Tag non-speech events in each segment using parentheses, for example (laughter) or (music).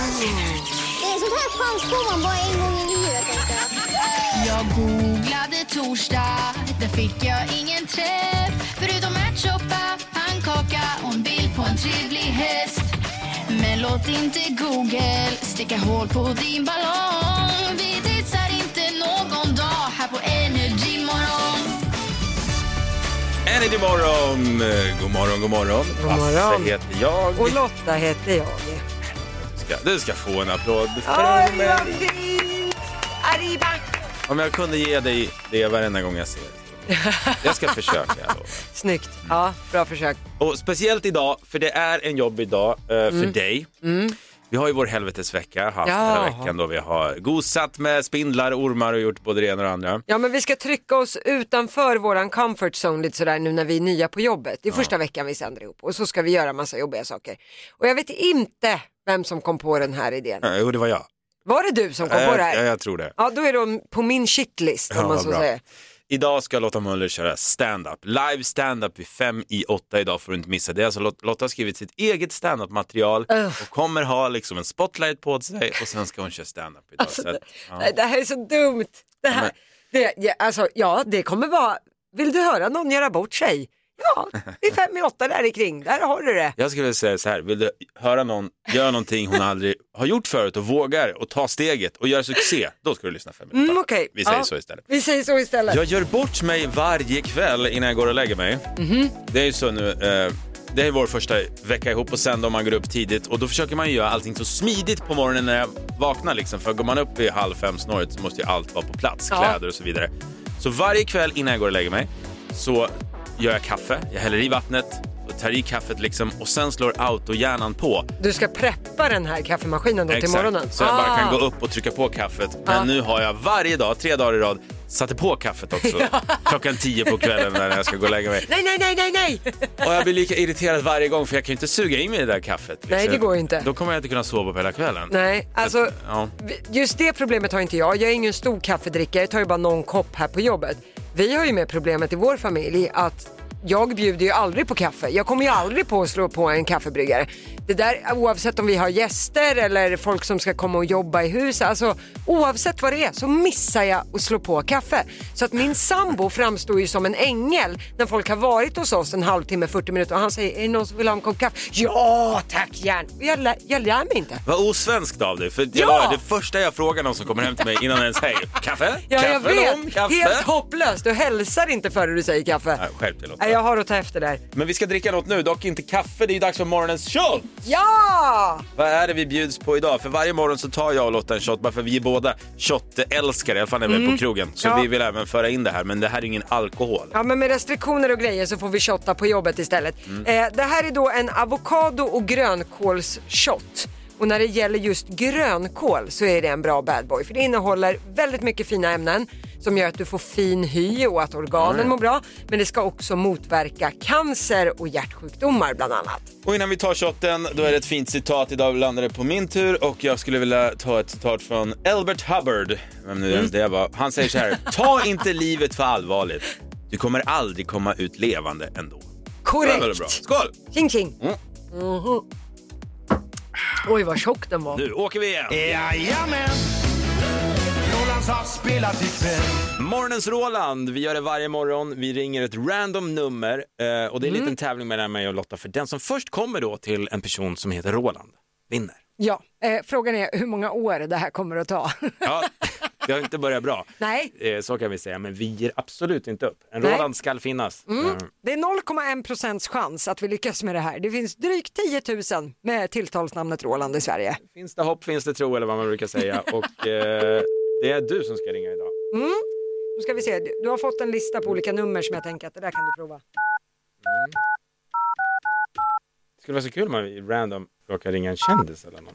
Det är sånt här chans får man bara en gång i livet. tänkte jag. Jag googlade torsdag, där fick jag ingen träff Förutom ärtsoppa, pannkaka och en bild på en trevlig häst Men låt inte Google sticka hål på din ballong Vi dissar inte någon dag här på Energy Morgon Energy morgon! Eh, God morgon, god morgon. God morgon. Basse heter jag. Och Lotta heter jag. Du ska, du ska få en applåd Oj, från vad mig. fint! Arriba! Om jag kunde ge dig det varenda gång jag ser dig. Jag ska försöka. jag lovar. (laughs) Snyggt. Ja, bra försök. Och speciellt idag, för det är en jobbig dag eh, för dig. Vi har ju vår helvetesvecka haft Mm. Ja. hela veckan då vi har gosat med spindlar, ormar och gjort både det ena och det andra. Ja, men vi ska trycka oss utanför våran comfort zone lite sådär nu när vi är nya på jobbet. Det är första veckan vi sänder ihop och så ska vi göra massa jobbiga saker. Och jag vet inte vem som kom på den här idén. Jo, det var jag. Var det du som kom på det Eh, Ja, här? jag tror det. Ja, då är de på min shitlist om Ja, man så bra. säger. Idag ska Lotta Möller köra stand-up. Live stand-up vid fem i åtta idag får du inte missa det. Alltså Lot- Lotta har skrivit sitt eget stand-up material och kommer ha liksom en spotlight på sig och sen ska hon köra stand-up idag. Alltså, Så att, det, ja. det här är så dumt. Det här, men- det, ja, alltså, ja, det kommer vara, vill du höra någon göra bort sig? Ja, är fem i åtta där i kring, där har du det. Jag skulle vilja säga så här, vill du höra någon göra någonting hon aldrig har gjort förut och vågar och ta steget och göra succé, då ska du lyssna fem minuter. Mm, okej. Vi säger Ja. så istället. Vi säger så istället. Jag gör bort mig varje kväll innan jag går och lägger mig. Mhm. Det är ju så nu, eh, det är vår första vecka ihop och sen då man går upp tidigt och då försöker man ju göra allting så smidigt på morgonen när jag vaknar liksom. För går man upp vid halv fem snåret så måste ju allt vara på plats, kläder och så vidare. Så varje kväll innan jag går och lägger mig så gör jag kaffe, jag häller i vattnet och tar i kaffet liksom och sen slår autohjärnan på. Du ska preppa den här kaffemaskinen då till morgonen. Så jag bara kan Ah. gå upp och trycka på kaffet. Men Ja. nu har jag varje dag, tre dagar i rad, satte på kaffet också. (laughs) Klockan tio på kvällen när jag ska gå och lägga mig. Nej, nej, nej, nej, nej! Och jag blir lika irriterad varje gång för jag kan ju inte suga i mig det där kaffet. liksom. Nej, det går inte. Då kommer jag inte kunna sova på hela kvällen. Nej, alltså Ja. just det problemet har inte jag. Jag är ingen stor kaffedrickare, jag tar ju bara någon kopp här på jobbet. Vi har ju med problemet i vår familj att jag bjuder ju aldrig på kaffe. Jag kommer ju aldrig på att slå på en kaffebryggare. Det där oavsett om vi har gäster eller folk som ska komma och jobba i huset. Alltså oavsett vad det är så missar jag att slå på kaffe. Så att min sambo framstår ju som en ängel när folk har varit hos oss en halvtimme, 40 minuter och han säger är det någon som vill ha en kopp kaffe? Ja tack gärna. Jag, lär- jag lär mig inte. Vad osvenskt av dig. För jag Ja! det första jag frågar någon som kommer hem till mig innan ens säger kaffe? Ja, kaffe jag vet. Kaffe? Helt hopplöst. Du hälsar inte före du säger kaffe. Nej, Lotta. Nej, jag har att ta efter där. Men vi ska dricka något nu, dock inte kaffe. Det är ju dags för morgonens shot! Ja! Vad är det vi bjuds på idag? För varje morgon så tar jag och Lotta en shot, bara för vi är båda shot-älskare, i alla fall när vi är på krogen. Så Mm. Ja. vi vill även föra in det här, men det här är ingen alkohol. Ja, men med restriktioner och grejer så får vi shotta på jobbet istället. Eh, det här är då en avokado och grönkålsshot. Och när det gäller just grönkål så är det en bra bad boy för det innehåller väldigt mycket fina ämnen som gör att du får fin hy och att organen mår bra. Men det ska också motverka cancer och hjärtsjukdomar bland annat. Och innan vi tar shotten, då är det ett fint citat. Idag landar det på min tur och jag skulle vilja ta ett citat från Albert Hubbard, vem nu ens det var. Han säger så här, (laughs) ta inte livet för allvarligt. Du kommer aldrig komma ut levande ändå. Väldigt bra. Korrekt! Skål! Tjing tjing! Mm. Mhm. Oj vad tjock den var. Nu åker vi igen. Jajamän! Rolands har spelat ikväll. Morgonens Roland, vi gör det varje morgon. Vi ringer ett random nummer eh, och det är en Mm. liten tävling mellan mig och Lotta. För den som först kommer då till en person som heter Roland vinner. Ja, eh, frågan är hur många år det här kommer att ta. (laughs) Ja, det har inte börjat bra. Nej. Eh, så kan vi säga, men vi ger absolut inte upp. En Nej. Roland skall finnas. Mm. Det är 0,1 procents chans att vi lyckas med det här. Det finns drygt 10 000 med tilltalsnamnet Roland i Sverige. Finns det hopp finns det tro eller vad man brukar säga. (laughs) Och eh, det är du som ska ringa idag. Nu ska vi se, du har fått en lista på olika nummer som jag tänker att det där kan du prova. Det skulle vara så kul om man i random råkar ringa en kändis eller någon.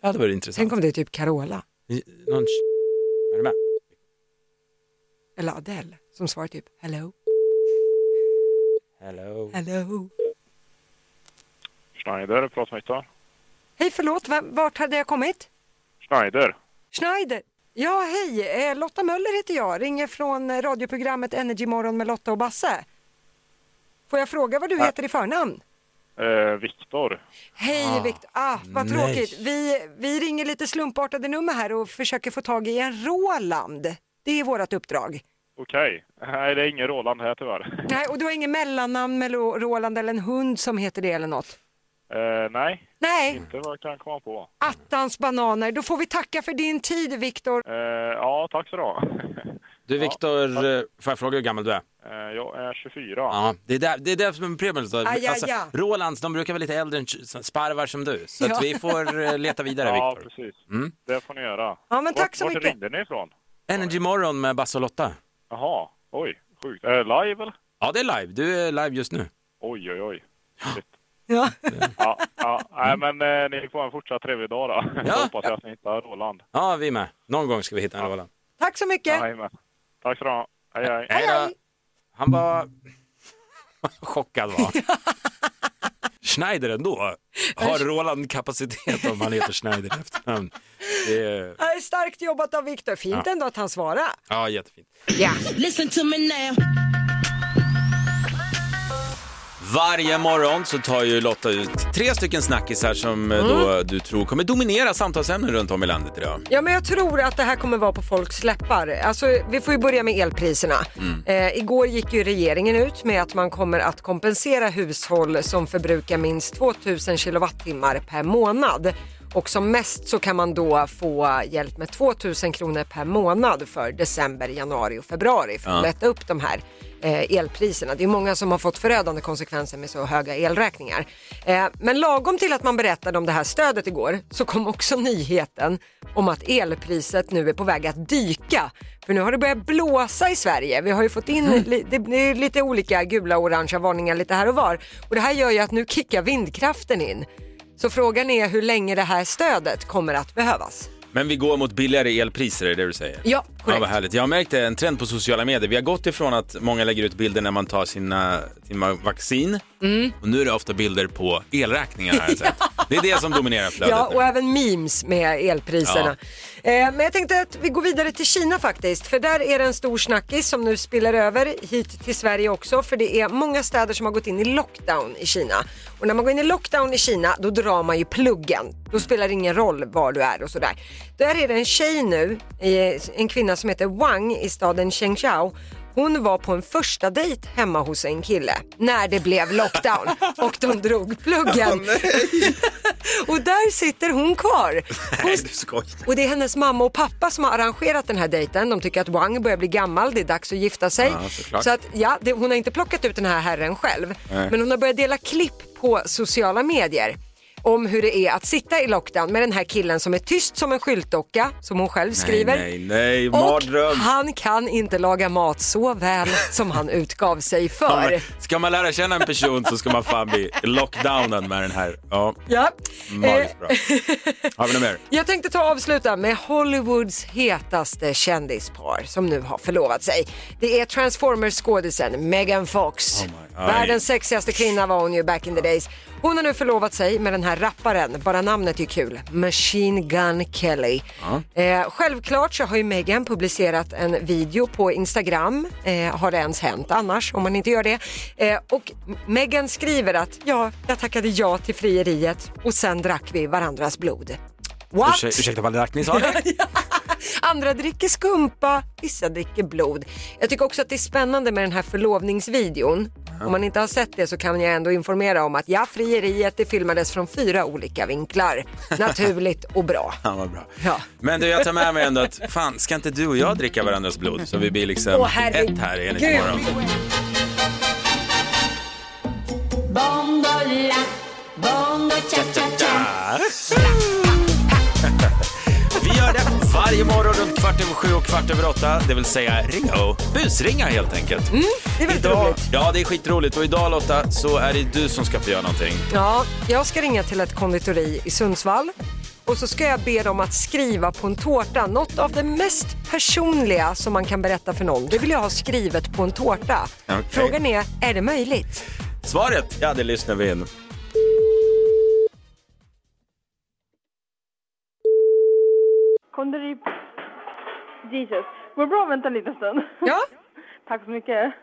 Det hade varit intressant. Tänk om det är typ Carola I- Någon... Är du med? eller Adele som svarar typ hello, Hello. hello. Schneider, pratmästare. Hej förlåt, vart hade jag kommit? Schneider. Schneider. Ja hej, eh, Lotta Möller heter jag, ringer från eh, radioprogrammet Energy Morgon med Lotta och Basse. Får jag fråga vad du heter i förnamn? Eh, Viktor. Hej Viktor, ah, vad nej. tråkigt. Vi, vi ringer lite slumpartade nummer här och försöker få tag i en Roland. Det är vårt uppdrag. Okej. Nej, det är ingen Roland här tyvärr. Nej, och du har ingen mellannamn med Ro- Roland eller en hund som heter det eller något? Eh, nej, Nej, inte vad jag kan komma på. attans bananer. Då får vi tacka för din tid Viktor. Eh, ja, tack så du ha. Du (laughs) Viktor, eh, får jag fråga hur gammal du är? Eh, jag är 24. Ja, det är där, det är där som är problemet. Alltså. Rolands, de brukar vara lite äldre än sparvar som du. Så Ja. vi får eh, (laughs) leta vidare Ja, Viktor. precis. Mm. Det får ni göra. Ja, men tack vart, så vart mycket. ringde ni ifrån? Energy Morgon med Basse och Lotta. Jaha, oj, sjukt. Är det live eller? Ja, det är live. Du är live just nu. Oj, oj, oj. Shit. Ja. Ja, ja. Nej, men eh, ni får en fortsatt trevlig dag då. Ja. Så hoppas jag att ni hittar Roland. Ja, vi med. Någon gång ska vi hitta en Roland. Tack så mycket. Jajamän. Tack så du ha. Hej, hej. Hej då. Han var (laughs) chockad var (laughs) Schneider ändå. Har Roland kapacitet om han heter Schneider efternamn? Det är... Ja, Starkt jobbat av Viktor. Fint ändå att han svarar. Ja, jättefint. Ja. Listen to me now. Varje morgon så tar ju Lotta ut tre stycken snackisar som eh, då du tror kommer dominera samtalsämnen runt om i landet idag. Ja men jag tror att det här kommer vara på folks läppar. Alltså, vi får ju börja med elpriserna. Eh, igår gick ju regeringen ut med att man kommer att kompensera hushåll som förbrukar minst 2000 kilowattimmar per månad. Och som mest så kan man då få hjälp med 2000 kronor per månad för december, januari och februari för att Ja. lätta upp de här eh, elpriserna. Det är många som har fått förödande konsekvenser med så höga elräkningar. Eh, men lagom till att man berättade om det här stödet igår så kom också nyheten om att elpriset nu är på väg att dyka. För nu har det börjat blåsa i Sverige. Vi har ju fått in li- det, det är lite olika gula och orangea varningar lite här och var. Och det här gör ju att nu kickar vindkraften in. Så frågan är hur länge det här stödet kommer att behövas. Men vi går mot billigare elpriser, är det du säger? Ja, Ja, vad härligt. Jag har märkt en trend på sociala medier. Vi har gått ifrån att många lägger ut bilder när man tar sina, sina vaccin Mm. och nu är det ofta bilder på elräkningar har jag sett. (laughs) Det är det som dominerar flödet Ja, nu. och även memes med elpriserna. Eh, men jag tänkte att vi går vidare till Kina faktiskt, för där är det en stor snackis som nu spiller över hit till Sverige också, för det är många städer som har gått in i lockdown i Kina. Och när man går in i lockdown i Kina, då drar man ju pluggen. Då spelar det ingen roll var du är och sådär. Där är det en tjej nu, eh, en kvinna som heter Wang i staden Chengzhou. Hon var på en första dejt hemma hos en kille när det blev lockdown och de drog pluggen. (laughs) och där sitter hon kvar. Hon, Nej, och det är hennes mamma och pappa som har arrangerat den här dejten. De tycker att Wang börjar bli gammal, det är dags att gifta sig. Ja. Så att ja, det, hon har inte plockat ut den här herren själv. Nej. Men hon har börjat dela klipp på sociala medier om hur det är att sitta i lockdown med den här killen som är tyst som en skyltdocka, som hon själv skriver. Nej, nej, Och mardröm. han kan inte laga mat så väl som han utgav sig för. Ska man lära känna en person så ska man fan bli lockdownen med den här. Ja, Ja. magiskt bra. Har vi något mer? Jag tänkte ta och avsluta med Hollywoods hetaste kändispar som nu har förlovat sig. Det är Transformers-skådisen Megan Fox. Oh Världens sexigaste kvinna var hon ju back in the days. Hon har nu förlovat sig med den här rapparen, bara namnet är kul, Machine Gun Kelly. Eh, självklart så har ju Megan publicerat en video på Instagram, eh, har det ens hänt annars om man inte gör det. Eh, och Megan skriver att ja, jag tackade ja till frieriet och sen drack vi varandras blod. What? Ursäkta, ursäkta vad drack ni sa? (laughs) Andra dricker skumpa, vissa dricker blod. Jag tycker också att det är spännande med den här förlovningsvideon. Om man inte har sett det så kan jag ändå informera om att ja, frieriet det filmades från fyra olika vinklar. (laughs) Naturligt och bra. Ja, vad bra. Ja. Men du, jag tar med mig ändå att fan, ska inte du och jag dricka varandras blod så vi blir liksom Åh, herregud. ett här enligt imorgon. Bongo la, bongo cha cha cha. Varje morgon runt kvart över sju och kvart över åtta, det vill säga ringa och busringa helt enkelt. Det är väldigt Idag, roligt. ja, det är skitroligt och idag Lotta så är det du som ska få göra någonting. Ja, jag ska ringa till ett konditori i Sundsvall och så ska jag be dem att skriva på en tårta något av det mest personliga som man kan berätta för någon. Det vill jag ha skrivet på en tårta. Okej. Frågan är, är det möjligt? Svaret, ja det lyssnar vi in. Konderi... Jesus. Går det bra att vänta en liten stund? Ja, (laughs) Tack så mycket.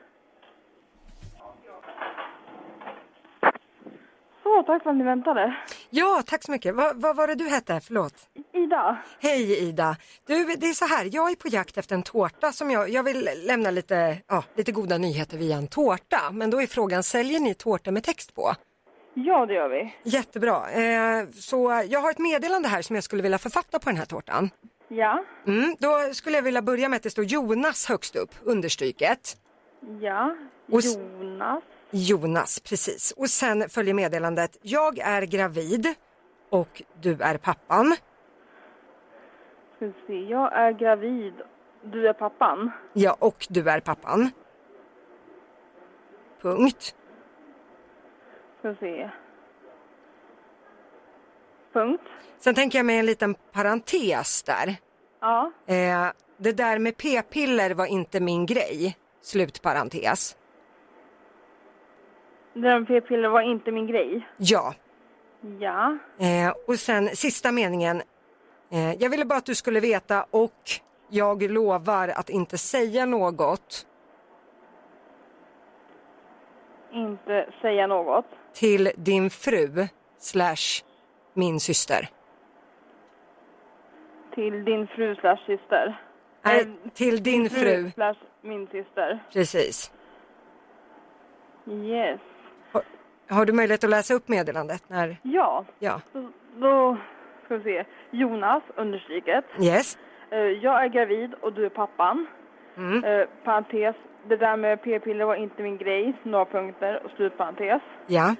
Så, tack för att ni väntade. Ja, tack så mycket. Va, vad var det du hette? Förlåt. Ida. Hej Ida. Du, det är så här, jag är på jakt efter en tårta som jag, jag vill lämna lite, ja, lite goda nyheter via en tårta. Men då är frågan, säljer ni tårta med text på? Ja, det gör vi. Jättebra. Eh, så jag har ett meddelande här som jag skulle vilja författa på den här tårtan. Ja. Mm, då skulle jag vilja börja med att det står Jonas högst upp, understryket. Ja. Jonas. Jonas, precis. Och sen följer meddelandet, jag är gravid och du är pappan. Ska vi se. Jag är gravid. Du är pappan. Ja, och du är pappan. Punkt. Ska se. Punkt. Sen tänker jag med en liten parentes där. Ja. Eh, det där med p-piller var inte min grej. Slutparentes. Det där med p-piller var inte min grej. Ja. Ja. Eh, och sen sista meningen. Eh, jag ville bara att du skulle veta och jag lovar att inte säga något Inte säga något. Till din fru slash min syster. Till din fru slash syster. Nej, Eh, till din fru. slash min syster. Precis. Yes. Har du möjlighet att läsa upp meddelandet? När... Ja. Ja. Då, då ska vi se. Jonas, understryket. Yes. Eh, jag är gravid och du är pappan. Mm. Eh, parentes. Det där med p-piller var inte min grej. Några punkter och slutparentes. Ja.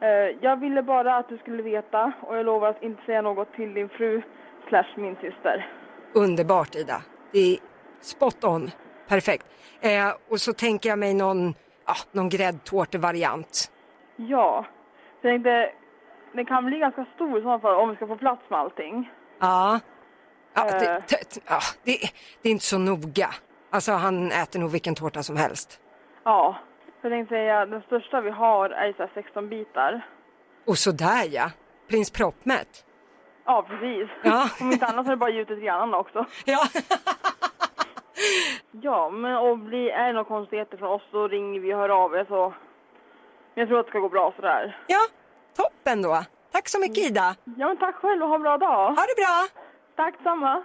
Eh, jag ville bara att du skulle veta och jag lovar att inte säga något till din fru slash min syster. Underbart Ida. Det är spot on. Perfekt. Eh, och så tänker jag mig någon, ja, någon gräddtårtevariant. Ja. Så jag tänkte, den kan bli ganska stor i så fall om vi ska få plats med allting. Ja. Ja, det, Eh. det, det är inte så noga. Alltså han äter nog vilken tårta som helst. Ja. Jag tänkte säga, den största vi har är så här 16 bitar. Och sådär ja. Prins Proppmätt. Ja, precis. Ja. (laughs) Om inte annat så är det bara gjutet grannarna också. (laughs) Ja. (laughs) Ja, men och bli, är det några konstigheter från oss så ringer vi och hör av er så. Men jag tror att det ska gå bra sådär. Ja, toppen då. Tack så mycket Ida. Ja, men tack själv och ha en bra dag. Ha det bra. Tack samma.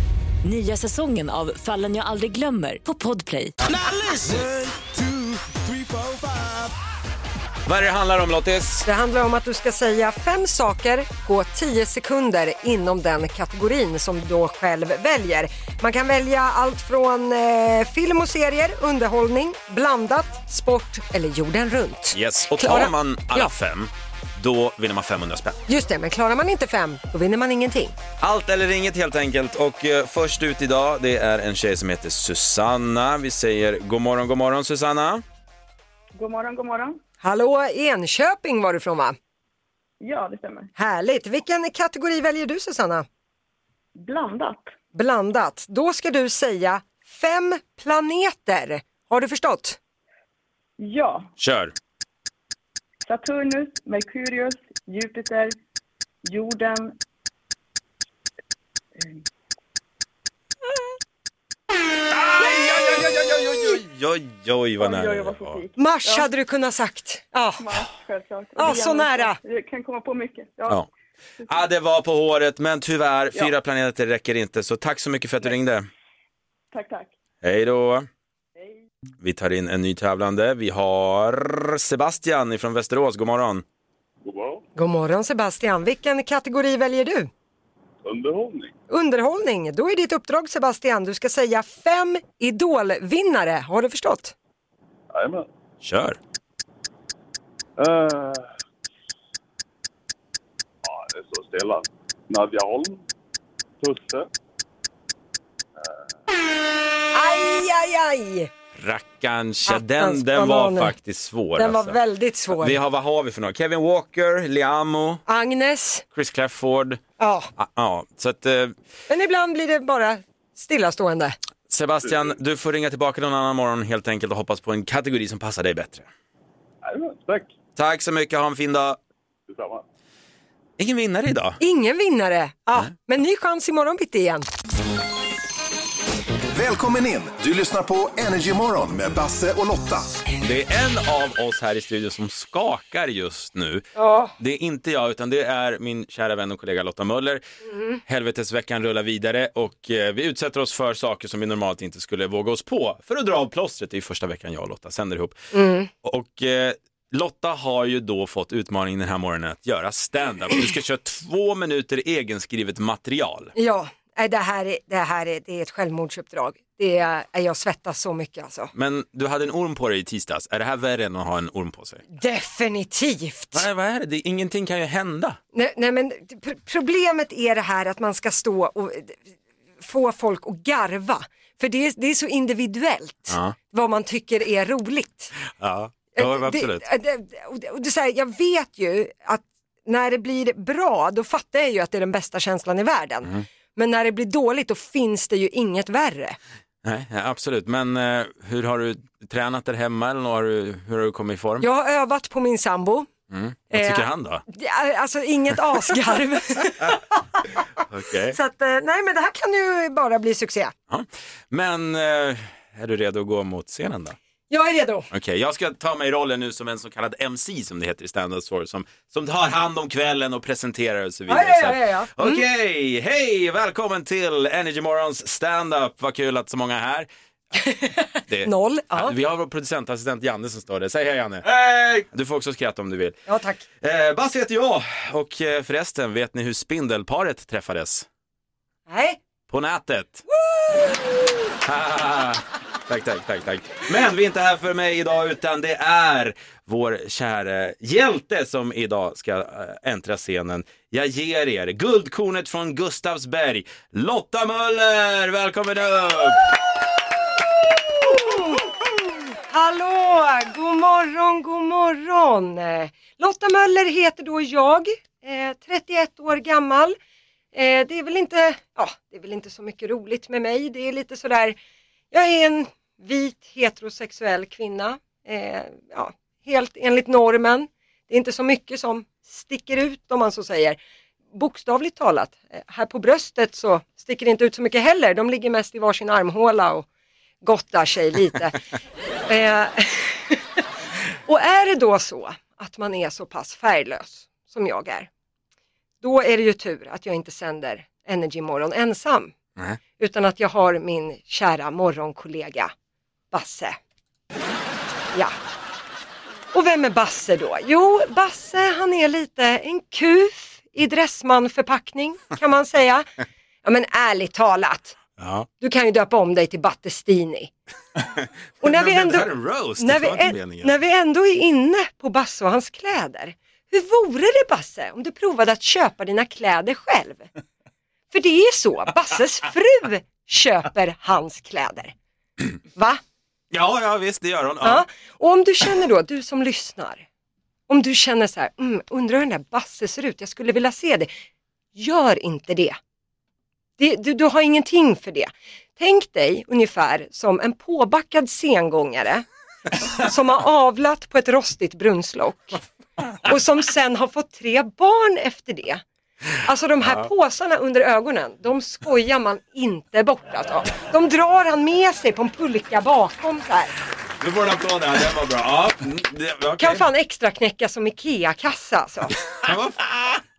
Nya säsongen av Fallen jag aldrig glömmer på Podplay. Vad är det handlar om Lottis? Det handlar om att du ska säga fem saker på 10 sekunder inom den kategorin som du då själv väljer. Man kan välja allt från eh, film och serier, underhållning, blandat, sport eller jorden runt. Yes, och Klara- tar man alla Ja. fem, då vinner man 500 spänn. Just det, men klarar man inte fem, då vinner man ingenting. Allt eller inget helt enkelt. Och eh, först ut idag, det är en tjej som heter Susanna. Vi säger god morgon, god morgon Susanna. God morgon, god morgon. Hallå, Enköping var du från va? Ja, det stämmer. Härligt. Vilken kategori väljer du Susanna? Blandat. Blandat. Då ska du säga fem planeter. Har du förstått? Ja. Kör. Saturnus, Merkurius, Jupiter, jorden. Oj, oj, oj, oj, vad nära det var. Mars hade du kunnat sagt. Ja, Självklart. Ja, så nära. Jag kan komma på mycket. Ja. Ja, det var på håret, men tyvärr, fyra planeter räcker inte. Så tack så mycket för att du ringde. Tack, tack. Hej då. Vi tar in en ny tävlande. Vi har Sebastian från Västerås. God morgon. God morgon. God morgon Sebastian. Vilken kategori väljer du? Underhållning. Underhållning. Då är ditt uppdrag Sebastian, du ska säga fem idolvinnare. Har du förstått? Jajamän. Kör. Uh... Ja, det är så stilla. Nadja Holm. Tusse. Aj, aj, aj! Rackarn, tja, Attans den, den var faktiskt svår. Den var alltså. väldigt svår. Vi har, vad har vi för några? Kevin Walker, Liamo, Agnes, Chris Clafford. ja. Ah, Ja, så att eh, Men ibland blir det bara stillastående. Sebastian, du får ringa tillbaka någon annan morgon helt enkelt och hoppas på en kategori som passar dig bättre. Tack. Tack så mycket, ha en fin dag. Detsamma. Ingen vinnare idag. Ingen vinnare. Ja, men ny chans imorgon bitti igen. Välkommen in! Du lyssnar på Energy Morgon med Basse och Lotta. Det är en av oss här i studion som skakar just nu. Ja. Det är inte jag, utan det är min kära vän och kollega Lotta Möller. Mm. Helvetesveckan rullar vidare och eh, vi utsätter oss för saker som vi normalt inte skulle våga oss på. För att dra av plåstret, det är första veckan jag och Lotta sänder ihop. Mm. Och eh, Lotta har ju då fått utmaningen den här morgonen att göra stand-up. Du ska köra två minuter egenskrivet material. Ja, nej, det här är, det här är, det är ett självmordsuppdrag. Det är, jag svettas så mycket alltså. Men du hade en orm på dig i tisdags. Är det här värre än att ha en orm på sig? Definitivt. Är, vad är det? det? Ingenting kan ju hända. Nej, nej men pr- problemet är det här att man ska stå och eh, få folk att garva. För det är, det är så individuellt Ja, vad man tycker är roligt. ja. ja Eh, absolut. Det, det, och det, och det, så här, jag vet ju att när det blir bra då fattar jag ju att det är den bästa känslan i världen. Mm. Men när det blir dåligt då finns det ju inget värre. Nej, absolut. Men eh, hur har du tränat där hemma eller har du, hur har du kommit i form? Jag har övat på min sambo. Mm. Vad tycker Eh, han då? Alltså inget (laughs) asgarv. Okej. så att, eh, nej men det här kan ju bara bli succé. Ja. Men eh, är du redo att gå mot scenen då? Jag är redo. Okej, jag ska ta mig rollen nu som en så kallad MC som det heter i stand-up story, som, som tar hand om kvällen och presenterar och så vidare. Ja, ja, ja, ja, ja. Mm. Okej, hej, välkommen till Energy Morgons stand-up. Vad kul att så många är här. Det- (laughs) Noll, ja. Vi har vår producentassistent Janne som står där. Säg hej Janne. Hej! Du får också skratta om du vill. Ja tack. Eh, Basse heter jag och eh, förresten, vet ni hur Spindelparet träffades? Nej. På nätet. (laughs) Tack, tack, tack, tack. Men vi är inte här för mig idag utan det är vår kära hjälte som idag ska eh, äntra scenen. Jag ger er guldkornet från Gustavsberg, Lotta Möller! Välkommen upp! Hallå, god morgon, god morgon. Lotta Möller heter då jag, eh, 31 år gammal. Eh, det är väl inte, ja, det är väl inte så mycket roligt med mig. Det är lite sådär, jag är en vit heterosexuell kvinna, eh, ja, helt enligt normen. Det är inte så mycket som sticker ut om man så säger. Bokstavligt talat, eh, här på bröstet så sticker det inte ut så mycket heller. De ligger mest i varsin armhåla och gottar sig lite. (laughs) Eh, (laughs) och är det då så att man är så pass färglös som jag är, då är det ju tur att jag inte sänder Energy Morgon ensam, Nej. utan att jag har min kära morgonkollega Basse. Ja. Och vem är Basse då? Jo, Basse han är lite en kuf i dressmanförpackning kan man säga. Ja men ärligt talat, Ja. du kan ju döpa om dig till Battestini. (laughs) Och när vi ändå, roast, när vi, meningen. när vi ändå är inne på Basse och hans kläder, hur vore det Basse om du provade att köpa dina kläder själv? För det är så, Basses fru köper hans kläder. Va? Ja, ja visst, det gör hon. Ja. Ja. Och om du känner då, du som lyssnar, om du känner så här, mm, undrar hur den där Basse ser ut, jag skulle vilja se det. Gör inte det. det du, du har ingenting för det. Tänk dig ungefär som en påbackad sengångare (laughs) som har avlat på ett rostigt brunnslock och som sen har fått tre barn efter det. Alltså de här Ja. påsarna under ögonen, de skojar man inte bort alltså. De drar han med sig på en pulka bakom så här. Du får en applåd där, den var bra. Ja, mm, det, okej. Kan fan extra knäcka som IKEA-kassa alltså.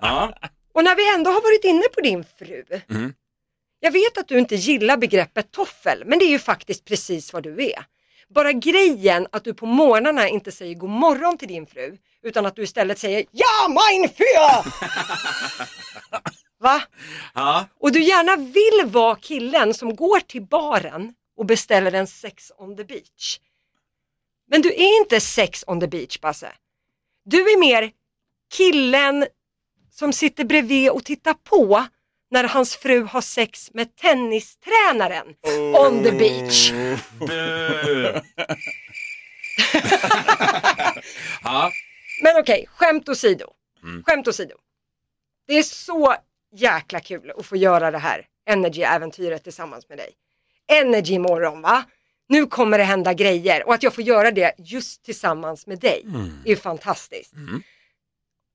Ja. Och när vi ändå har varit inne på din fru. Mm. Jag vet att du inte gillar begreppet toffel, men det är ju faktiskt precis vad du är. Bara grejen att du på morgnarna inte säger god morgon till din fru, utan att du istället säger ja mein Fru! (laughs) Va? Ja. Och du gärna vill vara killen som går till baren och beställer en sex on the beach. Men du är inte sex on the beach Basse. Du är mer killen som sitter bredvid och tittar på när hans fru har sex med tennistränaren on the beach. (laughs) Men okej, skämt åsido. Mm. Skämt åsido. Det är så jäkla kul att få göra det här Energy-äventyret tillsammans med dig. Energy morgon va? Nu kommer det hända grejer och att jag får göra det just tillsammans med dig Mm. är ju fantastiskt.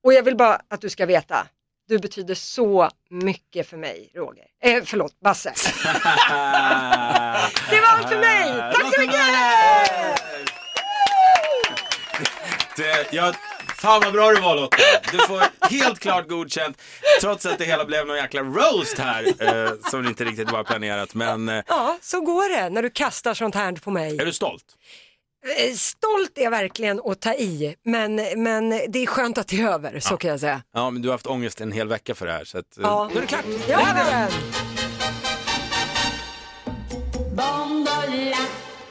Och jag vill bara att du ska veta, du betyder så mycket för mig Roger. Eh, förlåt, Basse. (laughs) det var allt för mig! Tack så mycket! Det, jag, fan vad bra du var Lotta. Du får helt klart godkänt. Trots att det hela blev någon jäkla roast här. Eh, som inte riktigt var planerat. Men eh, Ja, så går det när du kastar sånt här på mig. är du stolt? Eh, Stolt är verkligen att ta i, men, men det är skönt att det är över, så kan jag säga. Ja, men du har haft ångest en hel vecka för det här. Så att, eh, Ja. nu är det klart. Jajamän! Bongola,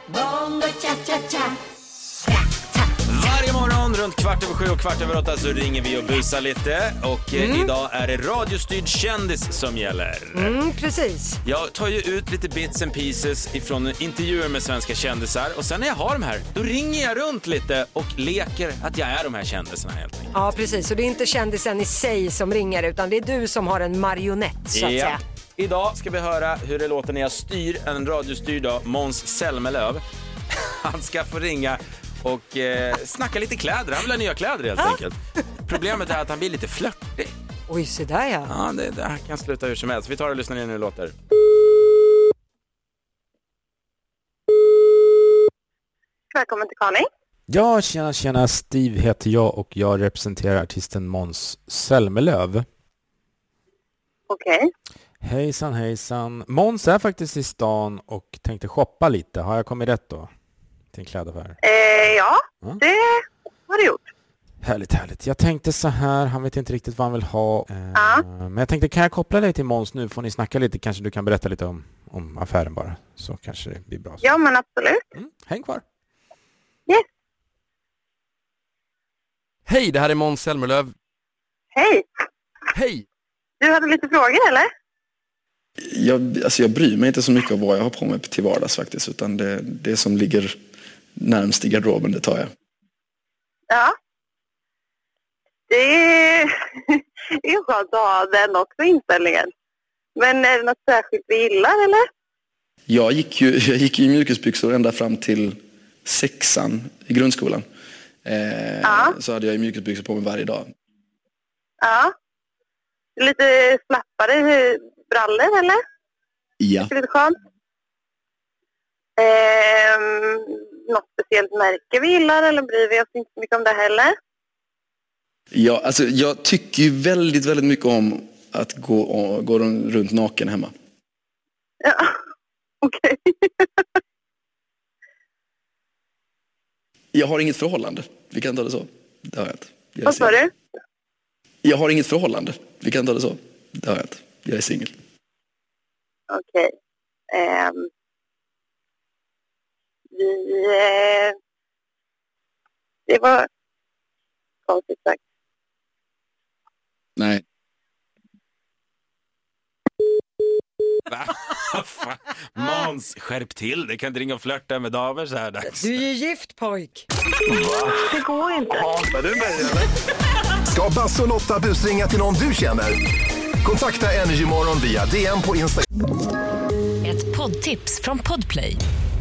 bongo cha cha cha. Runt kvart över sju och kvart över åtta så ringer vi och busar lite. Och eh, idag är det radiostyrd kändis som gäller. Mm, precis. Jag tar ju ut lite bits and pieces ifrån intervjuer med svenska kändisar och sen när jag har dem här, då ringer jag runt lite och leker att jag är de här kändisarna helt enkelt. Ja, precis. Och det är inte kändisen i sig som ringer, utan det är du som har en marionett, så att Ja. säga. Idag ska vi höra hur det låter när jag styr en radiostyrd då, Måns Zelmerlöw. (laughs) Han ska få ringa och eh, snacka lite kläder. Han vill ha nya kläder helt enkelt. Problemet är att han blir lite flörtig. Oj, så där ja. Ja, det, det här kan sluta hur som helst. Vi tar och lyssnar in hur det låter. Välkommen till Carling. Ja, tjena, tjena. Steve heter jag och jag representerar artisten Måns Zelmerlöw. Okej. Hejsan, hejsan. Måns är faktiskt i stan och tänkte shoppa lite. Har jag kommit rätt då? Till en klädaffär. Eh, ja, Ja. det har du gjort. Härligt, härligt. Jag tänkte så här, han vet inte riktigt vad han vill ha. Eh, Men jag tänkte, kan jag koppla dig till Måns nu? Får ni snacka lite? Kanske du kan berätta lite om, om affären bara. Så kanske det blir bra. Ja, men absolut. Mm, häng kvar. Yes. Hej, det här är Måns Zelmerlöw. Hej. Hej. Du hade lite frågor, eller? Jag, alltså jag bryr mig inte så mycket om vad jag har på mig till vardags faktiskt. Utan det, det som ligger närmst i garderoben, det tar jag. Ja. Det är, det är skönt att ha den också inställningen. Men är det något särskilt vi gillar, eller? Jag gick ju jag gick i mjukisbyxor ända fram till sexan i grundskolan. Eh, Så hade jag ju mjukisbyxor på mig varje dag. Ja. Lite slappare brallor, eller? Ja. Det är lite skönt. Ehm, något speciellt märke vi gillar eller bryr vi oss inte så mycket om det heller? Ja, alltså, jag tycker ju väldigt, väldigt mycket om att gå, gå runt naken hemma. Ja, (laughs) okej. Jag har inget förhållande. Vi kan ta det så. Det har jag inte. Jag Vad sa du? Jag har inget förhållande. Vi kan ta det så. Det har jag inte. Jag är singel. Okej. Ehm, vi... Eh, det var konstigt sagt. Nej. Va? Måns, skärp till dig. Kan inte ringa och flörta med damer så här dags. Du är ju gift pojk. Det går inte. Hatar du mig eller? Ska Basse och Lotta busringa till någon du känner? Kontakta Energymorgon via DM på Instagram. Ett poddtips från Podplay.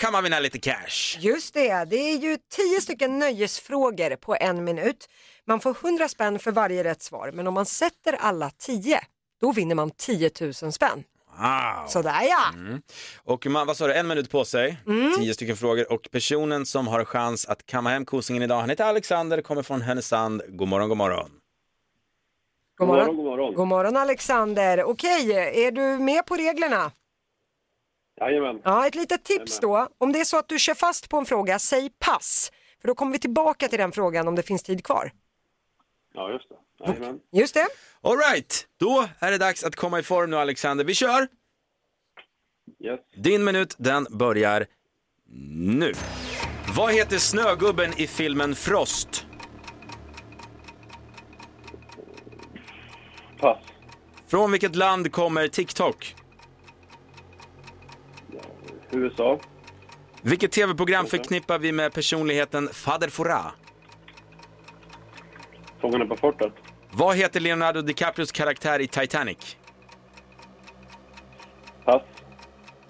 Kan man vinna lite cash. Just det, det är ju tio stycken nöjesfrågor på en minut. Man får 100 spänn för varje rätt svar, men om man sätter alla 10, då vinner man 10 000 spänn. Wow. Sådär ja. Mm. Och man, vad sa du, en minut på sig, Mm. tio stycken frågor och personen som har chans att kamma hem kosingen idag, han heter Alexander, kommer från Härnösand. God morgon, god morgon. God morgon. god morgon. God morgon Alexander. Okej, är du med på reglerna? Jajamän. Ja, ett litet tips då. Om det är så att du kör fast på en fråga, säg pass. För då kommer vi tillbaka till den frågan om det finns tid kvar. Ja, just det. Jajamän. Just det. All right, då är det dags att komma i form nu Alexander. Vi kör! Yes. Din minut, den börjar nu. Vad heter snögubben i filmen Frost? Pass. Från vilket land kommer TikTok? USA. Vilket tv-program förknippar vi med personligheten Fader Fouras? Fångarna på fortet. Vad heter Leonardo DiCaprios karaktär i Titanic? Pass.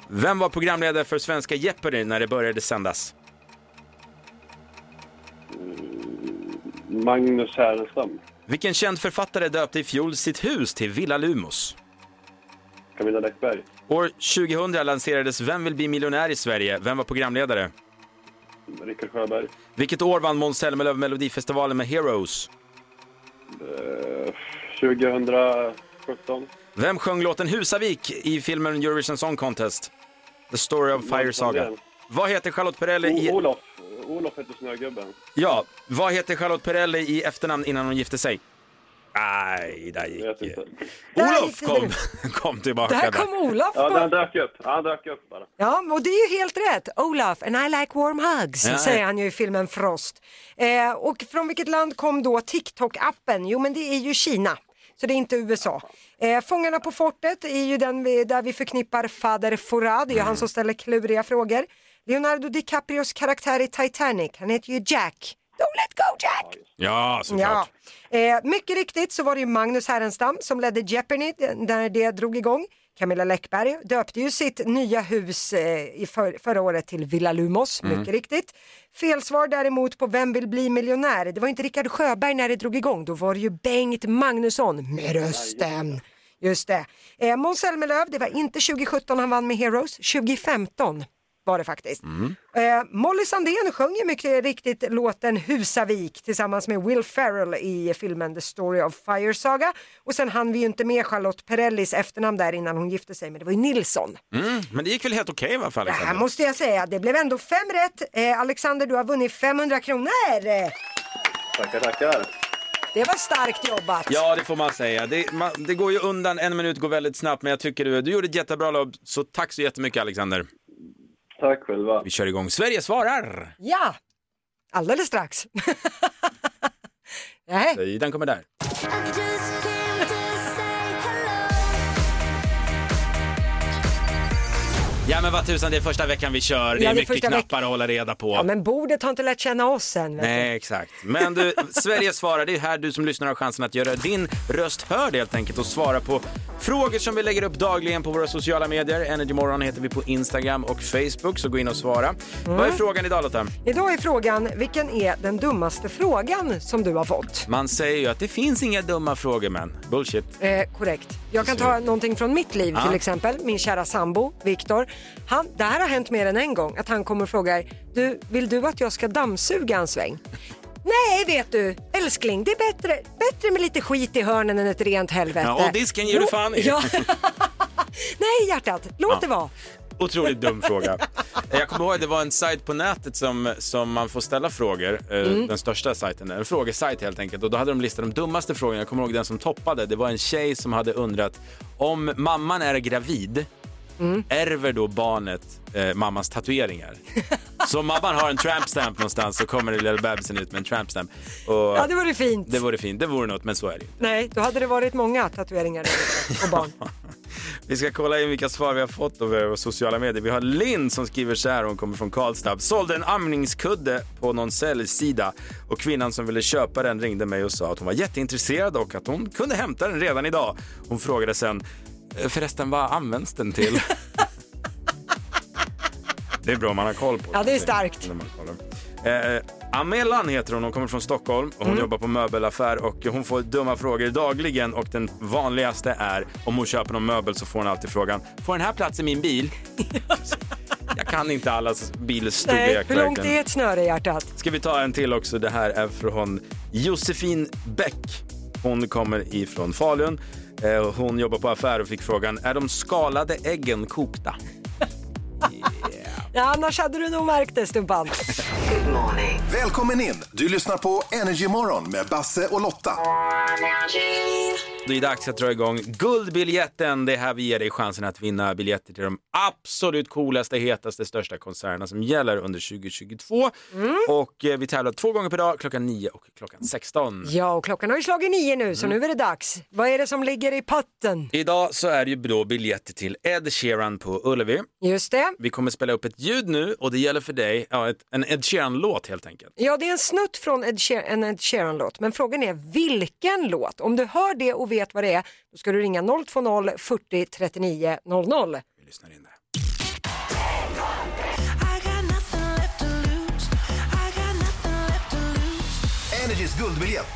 Vem var programledare för svenska Jeopardy när det började sändas? Magnus Härenstam. Vilken känd författare döpte i fjol sitt hus till Villa Lumos? Camilla Läckberg. År 2000 lanserades Vem vill bli miljonär i Sverige? Vem var programledare? Rickard Sjöberg. Vilket år vann Måns Zelmerlöw Melodifestivalen med Heroes? Eh, 2017. Vem sjöng låten Husavik i filmen Eurovision Song Contest? The Story of Fire Saga. Vad heter Charlotte Perrelli i... O- Olof. Olof heter Snögubben. Ja, vad heter Charlotte Perrelli i efternamn innan hon gifte sig? Nej, där gick inte. Olof kom, (laughs) kom tillbaka. Där kom Olof. Ja, den dök upp. Ja, han dök upp bara. Ja, och det är ju helt rätt. Olaf, and I like warm hugs, Ja. säger han ju i filmen Frost. Eh, och från vilket land kom då TikTok-appen? Jo, men det är ju Kina. Så det är inte USA. Eh, Fångarna på fortet är ju den vi, där vi förknippar Fader Fouras, det är ju han som ställer kluriga frågor. Leonardo DiCaprios karaktär i Titanic, han heter ju Jack. Don't let go Jack! Ja, såklart. Ja. Eh, mycket riktigt så var det ju Magnus Härenstam som ledde Jeopardy när det drog igång. Camilla Läckberg döpte ju sitt nya hus eh, i för, förra året till Villa Lumos, Mm. mycket riktigt. Felsvar däremot på Vem vill bli miljonär? Det var inte Rickard Sjöberg när det drog igång, då var det ju Bengt Magnusson med rösten. Just det. Eh, Måns Zelmerlöw, det var inte 2017 han vann med Heroes, 2015 var det faktiskt. Eh, Molly Sandén sjöng ju mycket riktigt låten Husavik tillsammans med Will Ferrell i filmen The Story of Fire Saga. Och sen hann vi ju inte med Charlotte Perrellis efternamn där innan hon gifte sig, men det var ju Nilsson. Mm, men det gick väl helt okej va, för Det här måste jag säga, det blev ändå fem rätt. Eh, Alexander, du har vunnit 500 kronor. Tackar, tackar. Det var starkt jobbat. Ja, det får man säga. Det, man, det går ju undan, en minut går väldigt snabbt, men jag tycker du, du gjorde ett jättebra jobb, så tack så jättemycket Alexander. Tack själva. Vi kör igång. Sverige svarar! Ja, alldeles strax. (laughs) Nej. Den kommer där. Ja men vad tusan, det är första veckan vi kör. Det Ja, är det är mycket första veck- knappar att hålla reda på. Ja, men bordet har inte lärt känna oss än. Nej, exakt. Men du, (laughs) Sverige svarar, det är här du som lyssnar har chansen att göra din röst hörd helt enkelt och svara på frågor som vi lägger upp dagligen på våra sociala medier. Energymorgon heter vi på Instagram och Facebook, så gå in och svara. Vad är frågan idag Lotta? Idag är frågan, vilken är den dummaste frågan som du har fått? Man säger ju att det finns inga dumma frågor men bullshit. Eh, korrekt. Jag kan ta någonting från mitt liv till exempel. Min kära sambo, Viktor. Han, det här har hänt mer än en gång. Att han kommer och frågar, du, vill du att jag ska dammsuga en sväng? Nej, vet du, älskling, det är bättre, bättre med lite skit i hörnen än ett rent helvete. Ja, och disken ger du fan i. Ja. (laughs) Nej, hjärtat, låt det vara. Otroligt dum fråga. (laughs) Jag kommer ihåg det var en sajt på nätet som, som man får ställa frågor, eh, Mm. den största sajten, en frågesajt helt enkelt. Och då hade de listat de dummaste frågorna. Jag kommer ihåg den som toppade. Det var en tjej som hade undrat om mamman är gravid, Mm. ärver då barnet eh, mammas tatueringar? Så om mamman har en tramp stamp någonstans så kommer den lilla bebisen ut med en tramp stamp. Och Ja, det vore fint. Det vore fint, det vore något, men så är det ju. Nej, då hade det varit många tatueringar och barn. (laughs) Vi ska kolla in vilka svar vi har fått över våra sociala medier. Vi har Linn som skriver så här, hon kommer från Karlstad. Sålde en amningskudde på någon säljsida och kvinnan som ville köpa den ringde mig och sa att hon var jätteintresserad och att hon kunde hämta den redan idag. Hon frågade sen, "Eh, förresten vad används den till? (laughs) det är bra om man har koll på Ja, det är starkt. När man kollar. Eh, Amelan heter hon, hon kommer från Stockholm och hon Mm. jobbar på möbelaffär och hon får dumma frågor dagligen och den vanligaste är om hon köper någon möbel så får hon alltid frågan Får den här plats i min bil? (laughs) Jag kan inte allas Nej, bilstorlek hur långt är ett snöre i hjärtat? Ska vi ta en till också? Det här är från Josefin Bäck. Hon kommer ifrån Falun. Eh, hon jobbar på affär och fick frågan, är de skalade äggen kokta? (laughs) Ja, annars hade du nog märkt det, Stumpan. Välkommen in! Du lyssnar på Energy Morgon med Basse och Lotta. Det är dags att dra igång Guldbiljetten. Det är här vi ger dig chansen att vinna biljetter till de absolut coolaste, hetaste, största konserterna som gäller under 2022. Och eh, vi tävlar två gånger per dag, klockan 9 och klockan 16. Ja, och klockan har ju slagit nio nu, så Mm. nu är det dags. Vad är det som ligger i potten? Idag så är det ju då biljetter till Ed Sheeran på Ullevi. Just det. Vi kommer spela upp ett ljud nu och det gäller för dig, ja, ett, en Ed Sheeran-låt helt enkelt. Ja, det är en snutt från Ed Sheer- en Ed Sheeran-låt, men frågan är vilken låt? Om du hör det och vet vad det är, då ska du ringa 020 40 39 00. Vi lyssnar in det. Energys guldbiljett.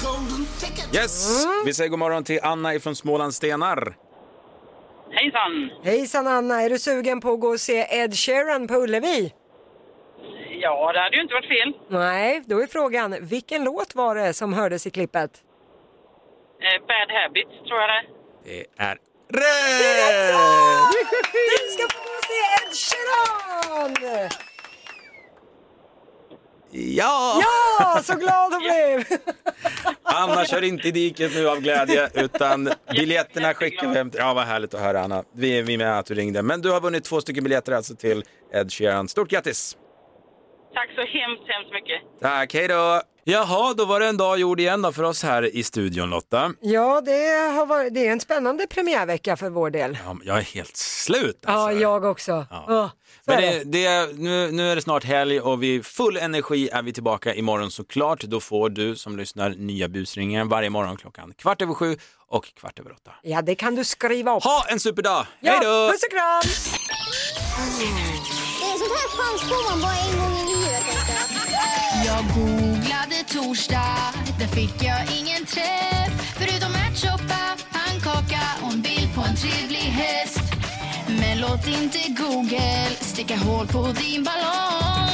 Yes! Vi säger god morgon till Anna ifrån Småland Stenar. Hejsan! Hejsan Anna, är du sugen på att gå och se Ed Sheeran på Ullevi? Ja, det hade ju inte varit fel. Nej, då är frågan, vilken låt var det som hördes i klippet? Eh, bad Habits, tror jag det är. Det är rätt! Du ska få gå och se Ed Sheeran! Ja! Ja, så glad hon blev! (laughs) Anna kör inte i diket nu av glädje utan biljetterna skickar vi hem. Ja, vad härligt att höra Anna. Vi är vi är med att du ringde. Men du har vunnit två stycken biljetter alltså till Ed Sheeran. Stort grattis! Tack så hemskt, hemskt mycket. Tack, hej då! Jaha, då var det en dag gjord igen då för oss här i studion Lotta. Ja, det, har varit, det är en spännande premiärvecka för vår del. Ja, jag är helt slut. Ja, jag också. Ja. så Men är det, det, nu, nu är det snart helg och vi full energi är vi tillbaka imorgon såklart. Då får du som lyssnar nya busringar varje morgon klockan kvart över sju och kvart över åtta. Ja, det kan du skriva upp. Ha en superdag! Ja, Hej då! puss och kram! Det är sånt här chans får man bara en gång i livet jag. Torsdag, där fick jag ingen träff Förutom ärtsoppa, pannkaka och en bild på en trevlig häst. Men låt inte Google sticka hål på din ballong.